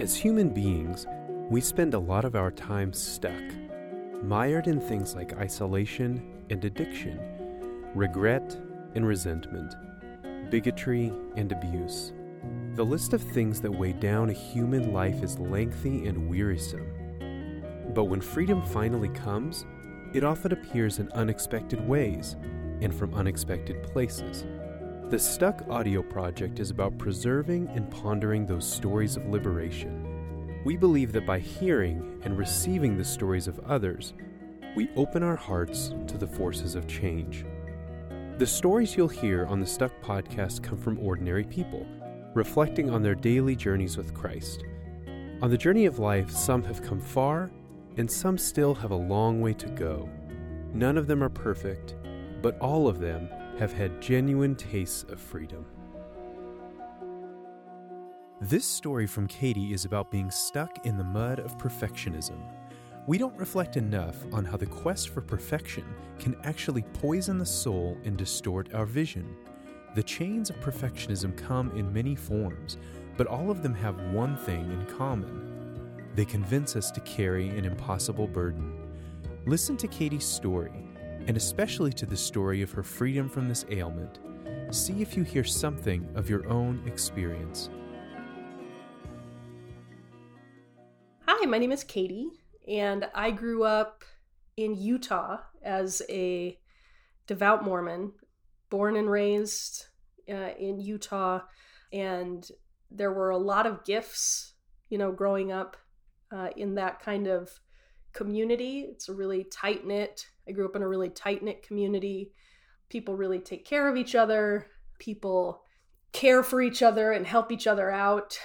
As human beings, we spend a lot of our time stuck, mired in things like isolation and addiction, regret and resentment, bigotry and abuse. The list of things that weigh down a human life is lengthy and wearisome. But when freedom finally comes, it often appears in unexpected ways and from unexpected places. The Stuck Audio Project is about preserving and pondering those stories of liberation. We believe that by hearing and receiving the stories of others, we open our hearts to the forces of change. The stories you'll hear on the Stuck podcast come from ordinary people, reflecting on their daily journeys with Christ. On the journey of life, some have come far, and some still have a long way to go. None of them are perfect, but all of them have had genuine tastes of freedom. This story from Katie is about being stuck in the mud of perfectionism. We don't reflect enough on how the quest for perfection can actually poison the soul and distort our vision. The chains of perfectionism come in many forms, but all of them have one thing in common they convince us to carry an impossible burden. Listen to Katie's story and especially to the story of her freedom from this ailment, see if you hear something of your own experience. Hi, my name is Katie, and I grew up in Utah as a devout Mormon, born and raised uh, in Utah. And there were a lot of gifts, you know, growing up uh, in that kind of community. It's a really tight knit, I grew up in a really tight knit community. People really take care of each other. People care for each other and help each other out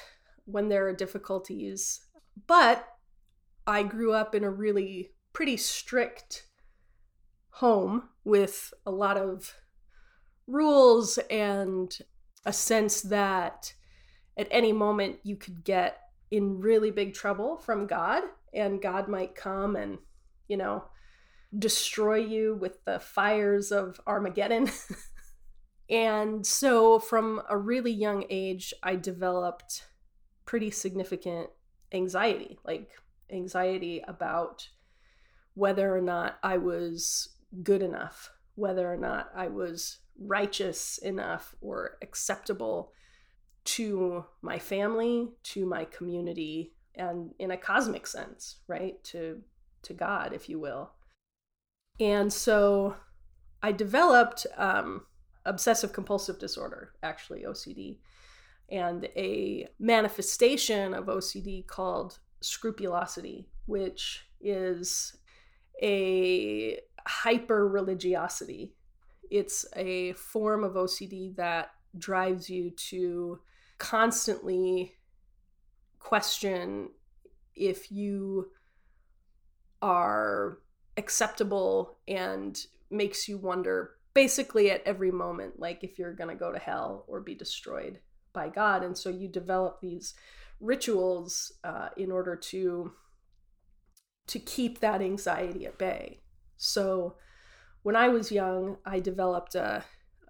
when there are difficulties. But I grew up in a really pretty strict home with a lot of rules and a sense that at any moment you could get in really big trouble from God and God might come and, you know, destroy you with the fires of Armageddon. and so, from a really young age, I developed pretty significant anxiety like anxiety about whether or not I was good enough, whether or not I was righteous enough or acceptable to my family, to my community, and in a cosmic sense, right? To to God, if you will. And so I developed um, obsessive compulsive disorder, actually, OCD, and a manifestation of OCD called scrupulosity, which is a hyper religiosity. It's a form of OCD that drives you to constantly question if you are acceptable and makes you wonder basically at every moment like if you're going to go to hell or be destroyed by god. And so you develop these rituals uh, in order to to keep that anxiety at bay. So when i was young i developed a,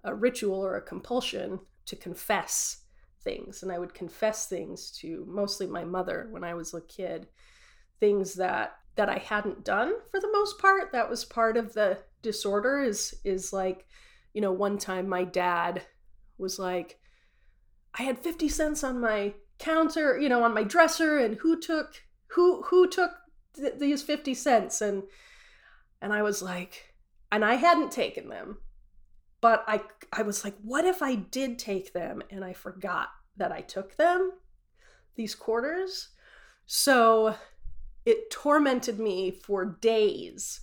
a ritual or a compulsion to confess things and i would confess things to mostly my mother when i was a kid things that that I hadn't done for the most part. That was part of the disorder is is like, you know, one time my dad was like I had 50 cents on my counter, you know, on my dresser and who took who who took th- these 50 cents and and I was like and I hadn't taken them. But I I was like what if I did take them and I forgot that I took them? These quarters. So it tormented me for days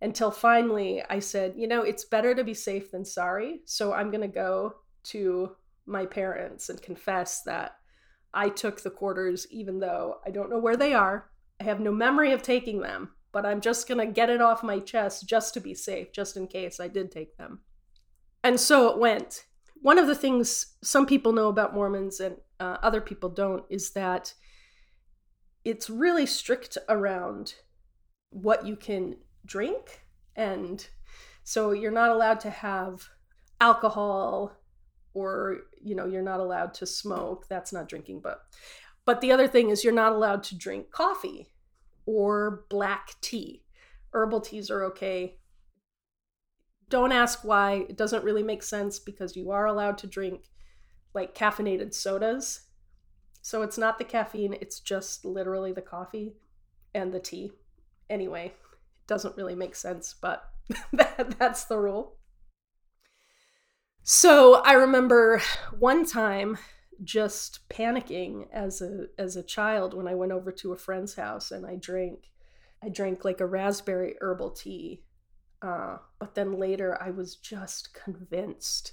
until finally I said, you know, it's better to be safe than sorry. So I'm going to go to my parents and confess that I took the quarters, even though I don't know where they are. I have no memory of taking them, but I'm just going to get it off my chest just to be safe, just in case I did take them. And so it went. One of the things some people know about Mormons and uh, other people don't is that it's really strict around what you can drink and so you're not allowed to have alcohol or you know you're not allowed to smoke that's not drinking but But the other thing is, you're not allowed to drink coffee or black tea. Herbal teas are okay. Don't ask why. It doesn't really make sense because you are allowed to drink like caffeinated sodas. So it's not the caffeine, it's just literally the coffee and the tea. Anyway, it doesn't really make sense, but that, that's the rule. So I remember one time just panicking as a as a child when I went over to a friend's house and I drank I drank like a raspberry herbal tea. Uh, but then later I was just convinced.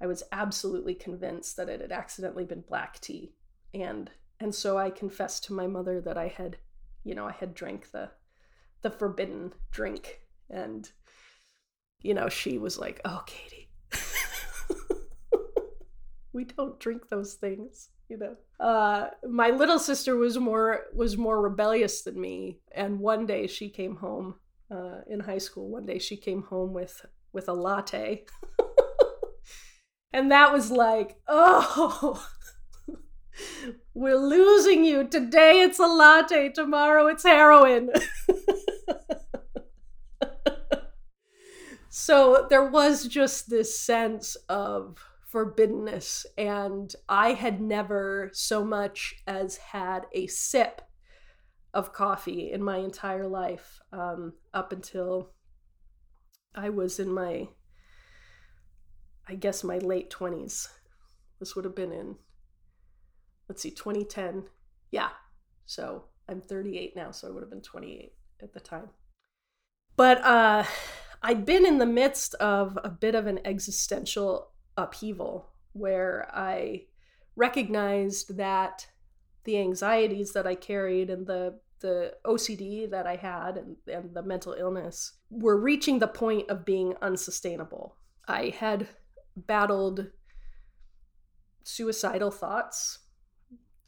I was absolutely convinced that it had accidentally been black tea. And and so I confessed to my mother that I had, you know, I had drank the the forbidden drink and you know, she was like, "Oh, Katie, we don't drink those things you know uh, my little sister was more was more rebellious than me and one day she came home uh, in high school. One day she came home with with a latte. And that was like oh we're losing you. Today it's a latte tomorrow it's heroin. So there was just this sense of forbiddenness and i had never so much as had a sip of coffee in my entire life um, up until i was in my i guess my late 20s this would have been in let's see 2010 yeah. So i'm 38 now so i would have been 28 at the time. But uh i'd been in the midst of a bit of an existential upheaval where I recognized that the anxieties that I carried and the the OCD that I had and, and the mental illness were reaching the point of being unsustainable. I had battled suicidal thoughts.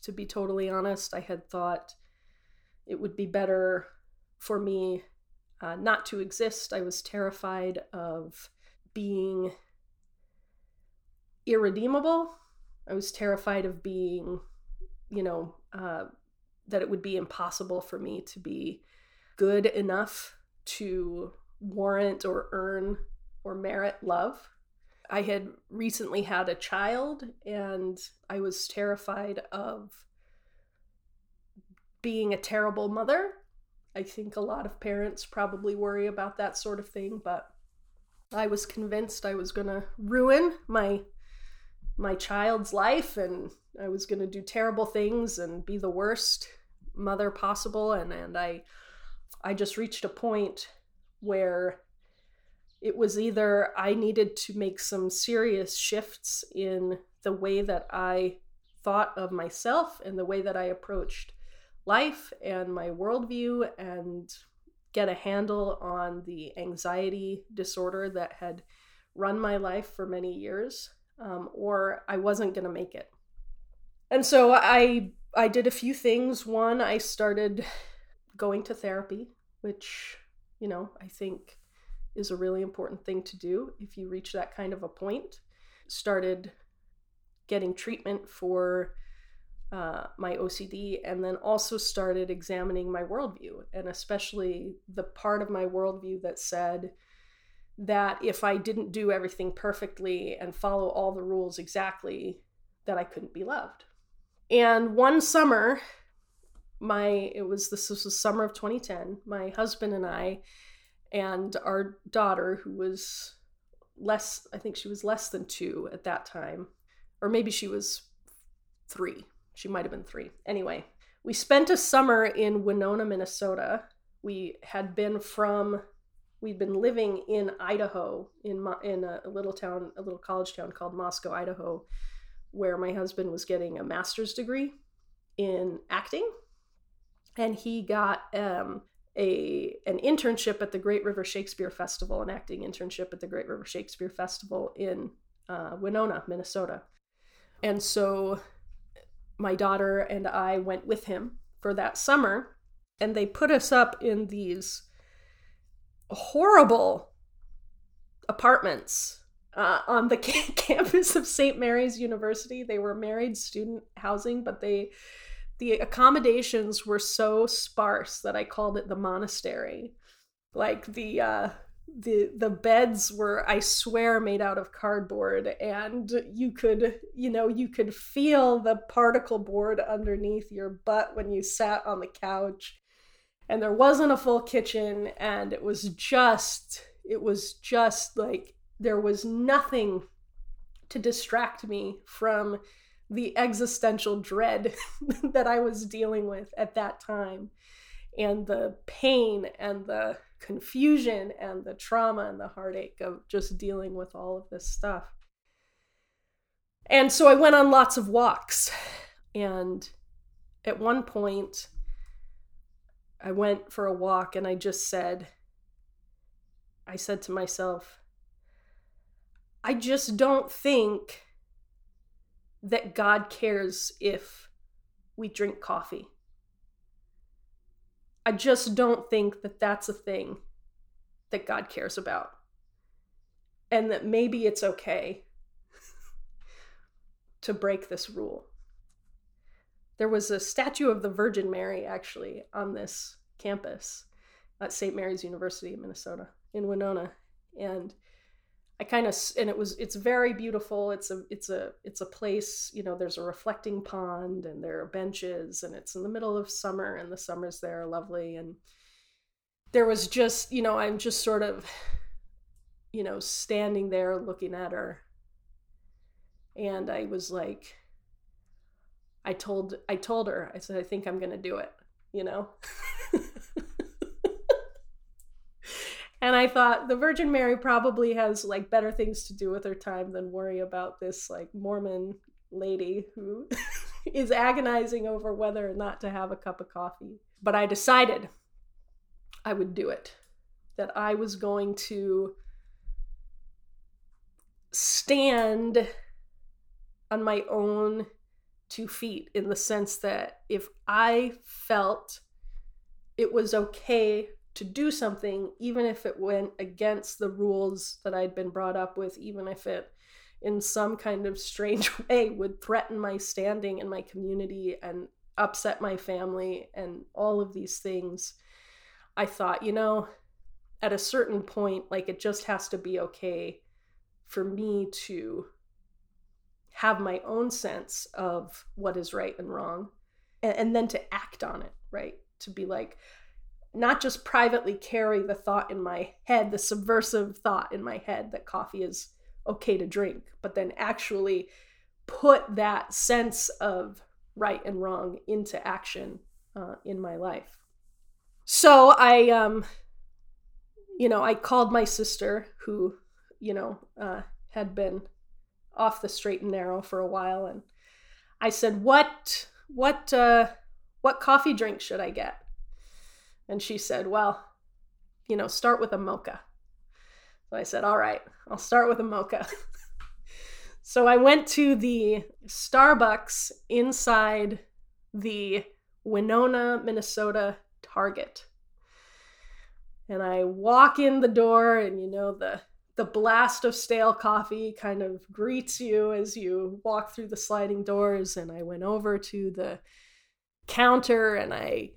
To be totally honest, I had thought it would be better for me uh, not to exist. I was terrified of being irredeemable. I was terrified of being, you know, uh, that it would be impossible for me to be good enough to warrant or earn or merit love. I had recently had a child and I was terrified of being a terrible mother. I think a lot of parents probably worry about that sort of thing, but I was convinced I was going to ruin my my child's life and I was going to do terrible things and be the worst mother possible and and I I just reached a point where it was either I needed to make some serious shifts in the way that I thought of myself and the way that I approached life and my worldview and get a handle on the anxiety disorder that had run my life for many years um, or I wasn't going to make it. And so I I did a few things. One, I started going to therapy, which, you know, I think is a really important thing to do if you reach that kind of a point. Started getting treatment for uh, my OCD, and then also started examining my worldview, and especially the part of my worldview that said, that if I didn't do everything perfectly and follow all the rules exactly, that I couldn't be loved. And one summer, my it was this was the summer of 2010. My husband and I and our daughter, who was less, I think she was less than two at that time, or maybe she was three. She might have been three. Anyway, we spent a summer in Winona, Minnesota. We had been from we'd been living in Idaho in in a, little town, a little college town called Moscow, Idaho, where my husband was getting a master's degree in acting, and he got um, a an internship at the Great River Shakespeare Festival, an acting internship at the Great River Shakespeare Festival in uh, Winona, Minnesota, and so my daughter and I went with him for that summer, and they put us up in these horrible apartments uh, on the campus of St. Mary's University. They were married student housing, but they the accommodations were so sparse that I called it the monastery. Like the uh the the beds were I swear made out of cardboard and you could you know you could feel the particle board underneath your butt when you sat on the couch and there wasn't a full kitchen and it was just it was just like there was nothing to distract me from the existential dread that I was dealing with at that time and the pain and the confusion and the trauma and the heartache of just dealing with all of this stuff. And so I went on lots of walks. And at one point, I went for a walk and I just said, I said to myself, I just don't think that God cares if we drink coffee. I just don't think that that's a thing that God cares about. And that maybe it's okay to break this rule. There was a statue of the Virgin Mary actually on this campus at St. Mary's University in Minnesota, in Winona. And I kind of and it was it's very beautiful. It's a it's a it's a place, you know, there's a reflecting pond and there are benches and it's in the middle of summer and the summers there are lovely and there was just, you know, I'm just sort of you know, standing there looking at her. And I was like I told I told her, I said I think I'm going to do it, you know. And I thought the Virgin Mary probably has like better things to do with her time than worry about this like Mormon lady who is agonizing over whether or not to have a cup of coffee. But I decided I would do it, that I was going to stand on my own two feet in the sense that if I felt it was okay to do something, even if it went against the rules that I'd been brought up with, even if it in some kind of strange way would threaten my standing in my community and upset my family and all of these things. I thought, you know, at a certain point, like it just has to be okay for me to have my own sense of what is right and wrong and, and then to act on it, right? To be like, not just privately carry the thought in my head, the subversive thought in my head that coffee is okay to drink, but then actually put that sense of right and wrong into action uh, in my life. So I, um, you know, I called my sister who, you know, uh, had been off the straight and narrow for a while, and I said, "What, what, uh, what coffee drink should I get?" And she said, Well, you know, start with a mocha. So I said, All right, I'll start with a mocha. so I went to the Starbucks inside the Winona, Minnesota Target. And I walk in the door, and you know, the the blast of stale coffee kind of greets you as you walk through the sliding doors. And I went over to the counter and I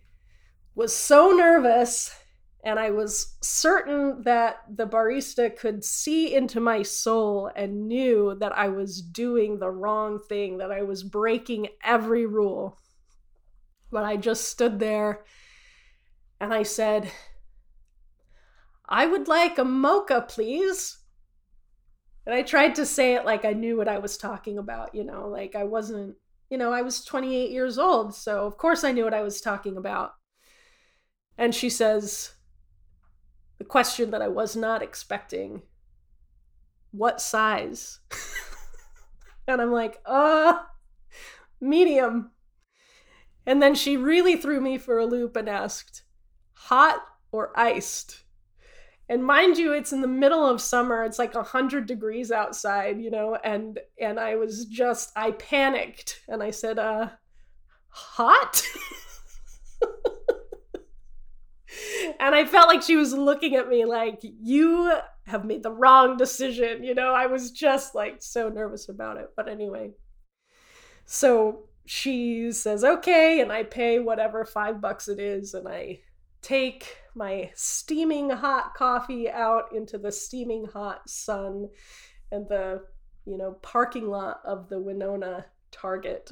was so nervous and I was certain that the barista could see into my soul and knew that I was doing the wrong thing, that I was breaking every rule. But I just stood there and I said, I would like a mocha, please. And I tried to say it like I knew what I was talking about, you know, like I wasn't, you know, I was 28 years old, so of course I knew what I was talking about. And she says, the question that I was not expecting what size? and I'm like, uh, medium. And then she really threw me for a loop and asked, hot or iced? And mind you, it's in the middle of summer. It's like a hundred degrees outside, you know, and and I was just I panicked and I said, uh, hot? and I felt like she was looking at me like, you have made the wrong decision. You know, I was just like so nervous about it. But anyway, so she says, okay. And I pay whatever five bucks it is. And I take my steaming hot coffee out into the steaming hot sun and the, you know, parking lot of the Winona Target.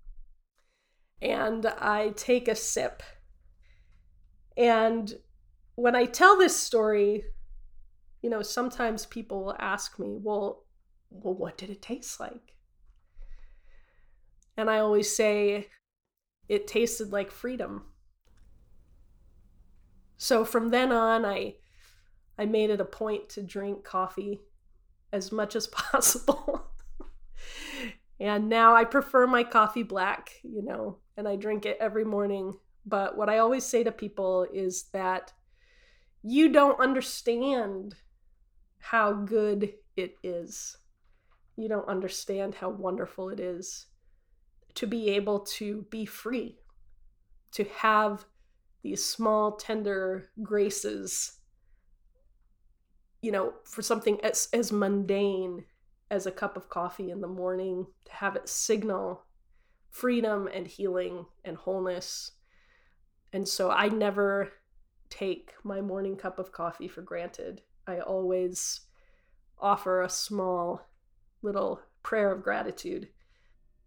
and I take a sip. And when I tell this story, you know, sometimes people will ask me, well, well, what did it taste like? And I always say, it tasted like freedom. So from then on, I I made it a point to drink coffee as much as possible. and now I prefer my coffee black, you know, and I drink it every morning. But what I always say to people is that you don't understand how good it is. You don't understand how wonderful it is to be able to be free, to have these small, tender graces, you know, for something as, as mundane as a cup of coffee in the morning, to have it signal freedom and healing and wholeness. And so I never take my morning cup of coffee for granted. I always offer a small little prayer of gratitude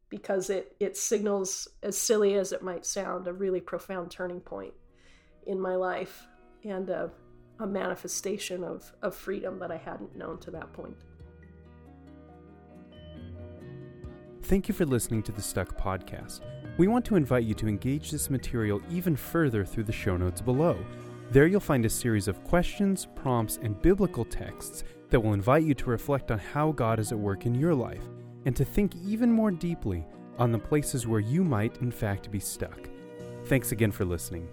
because it it signals as silly as it might sound a really profound turning point in my life and a, a manifestation of, of freedom that I hadn't known to that point. Thank you for listening to the Stuck podcast. We want to invite you to engage this material even further through the show notes below. There you'll find a series of questions, prompts, and biblical texts that will invite you to reflect on how God is at work in your life and to think even more deeply on the places where you might, in fact, be stuck. Thanks again for listening.